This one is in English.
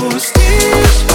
Пустишь